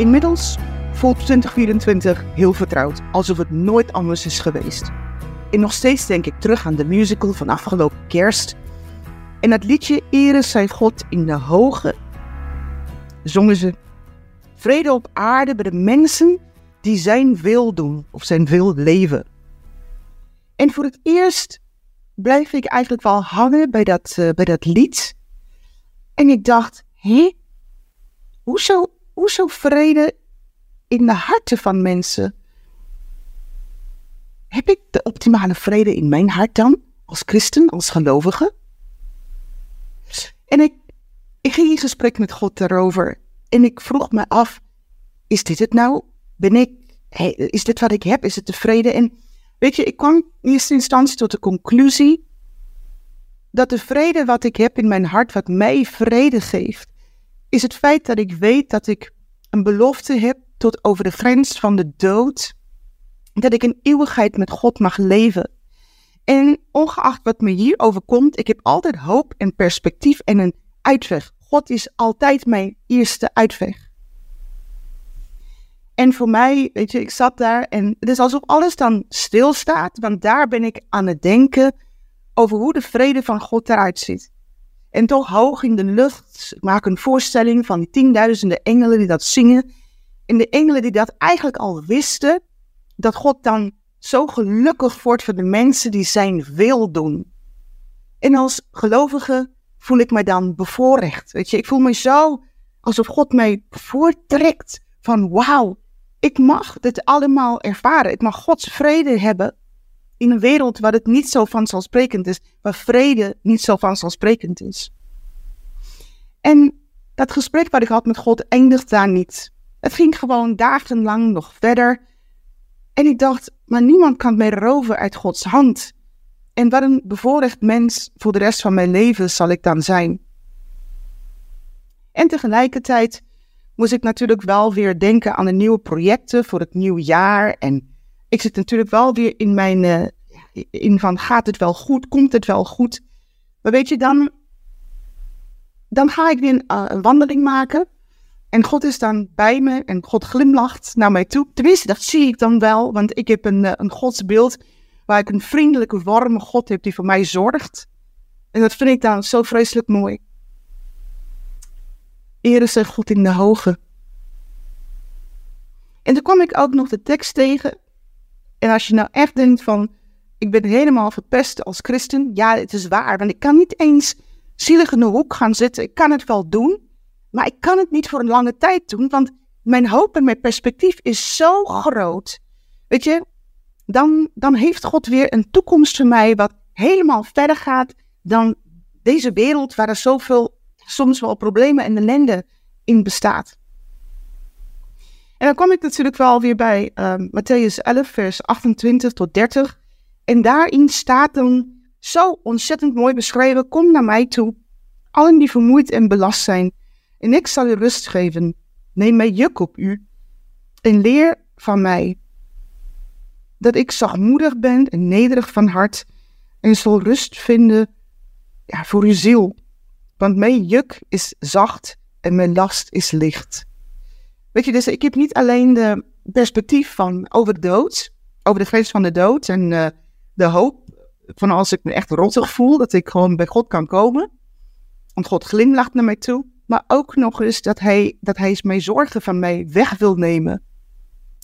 Inmiddels voelt 2024 heel vertrouwd, alsof het nooit anders is geweest. En nog steeds denk ik terug aan de musical van afgelopen kerst. En het liedje Ere zij God in de hoge zongen ze vrede op aarde bij de mensen die zijn wil doen of zijn wil leven. En voor het eerst blijf ik eigenlijk wel hangen bij dat, uh, bij dat lied. En ik dacht, hé, hoezo, hoezo vrede in de harten van mensen? Heb ik de optimale vrede in mijn hart dan, als christen, als gelovige? En ik, ik ging in gesprek met God daarover. En ik vroeg me af, is dit het nou? Ben ik, is dit wat ik heb? Is het de vrede? En weet je, ik kwam in eerste instantie tot de conclusie dat de vrede wat ik heb in mijn hart, wat mij vrede geeft, is het feit dat ik weet dat ik een belofte heb tot over de grens van de dood, dat ik een eeuwigheid met God mag leven. En ongeacht wat me hier overkomt, ik heb altijd hoop en perspectief en een uitweg. God is altijd mijn eerste uitweg. En voor mij, weet je, ik zat daar en het is alsof alles dan stilstaat, want daar ben ik aan het denken over hoe de vrede van God eruit ziet. En toch hoog in de lucht, maak een voorstelling van die tienduizenden engelen die dat zingen. En de engelen die dat eigenlijk al wisten, dat God dan zo gelukkig wordt voor de mensen die zijn wil doen. En als gelovige voel ik mij dan bevoorrecht. Weet je, ik voel me zo alsof God mij voortrekt van wauw, ik mag dit allemaal ervaren. Ik mag Gods vrede hebben in een wereld waar het niet zo vanzelfsprekend is, waar vrede niet zo vanzelfsprekend is. En dat gesprek wat ik had met God eindigt daar niet. Het ging gewoon dagenlang nog verder. En ik dacht, maar niemand kan mij roven uit Gods hand. En wat een bevoorrecht mens voor de rest van mijn leven zal ik dan zijn. En tegelijkertijd moest ik natuurlijk wel weer denken aan de nieuwe projecten voor het nieuwe jaar. En ik zit natuurlijk wel weer in mijn, uh, in van gaat het wel goed, komt het wel goed. Maar weet je, dan, dan ga ik weer een, uh, een wandeling maken. En God is dan bij me en God glimlacht naar mij toe. Tenminste, dat zie ik dan wel, want ik heb een, uh, een godsbeeld waar ik een vriendelijke, warme God heb die voor mij zorgt. En dat vind ik dan zo vreselijk mooi. Ere zij God in de hoge. En toen kwam ik ook nog de tekst tegen. En als je nou echt denkt van, ik ben helemaal verpest als christen. Ja, het is waar, want ik kan niet eens zielig in de hoek gaan zitten. Ik kan het wel doen, maar ik kan het niet voor een lange tijd doen, want mijn hoop en mijn perspectief is zo groot. Weet je, dan, dan heeft God weer een toekomst voor mij wat helemaal verder gaat dan deze wereld waar er zoveel soms wel problemen en ellende in bestaat. En dan kwam ik natuurlijk wel weer bij uh, Matthäus 11, vers 28 tot 30. En daarin staat dan zo ontzettend mooi beschreven: Kom naar mij toe, allen die vermoeid en belast zijn, en ik zal u rust geven. Neem mijn juk op u en leer van mij dat ik zachtmoedig ben en nederig van hart en zal rust vinden ja, voor uw ziel. Want mijn juk is zacht en mijn last is licht. Weet je, dus ik heb niet alleen de perspectief van over de dood, over de grens van de dood en uh, de hoop van als ik me echt rottig voel, dat ik gewoon bij God kan komen. Want God glimlacht naar mij toe. Maar ook nog eens dat hij, dat hij mijn zorgen van mij weg wil nemen.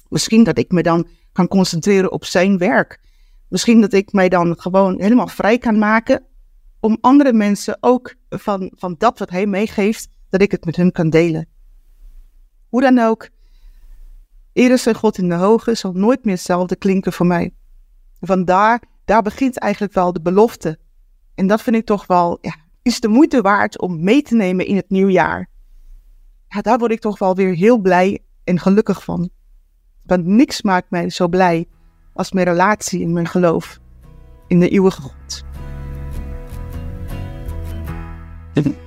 Misschien dat ik me dan kan concentreren op zijn werk. Misschien dat ik mij dan gewoon helemaal vrij kan maken om andere mensen ook van, van dat wat hij meegeeft, dat ik het met hun kan delen. Hoe dan ook, eerder zijn God in de hoge zal nooit meer hetzelfde klinken voor mij. Vandaar, daar begint eigenlijk wel de belofte. En dat vind ik toch wel, ja, is de moeite waard om mee te nemen in het nieuwjaar. Ja, daar word ik toch wel weer heel blij en gelukkig van. Want niks maakt mij zo blij als mijn relatie en mijn geloof in de eeuwige God.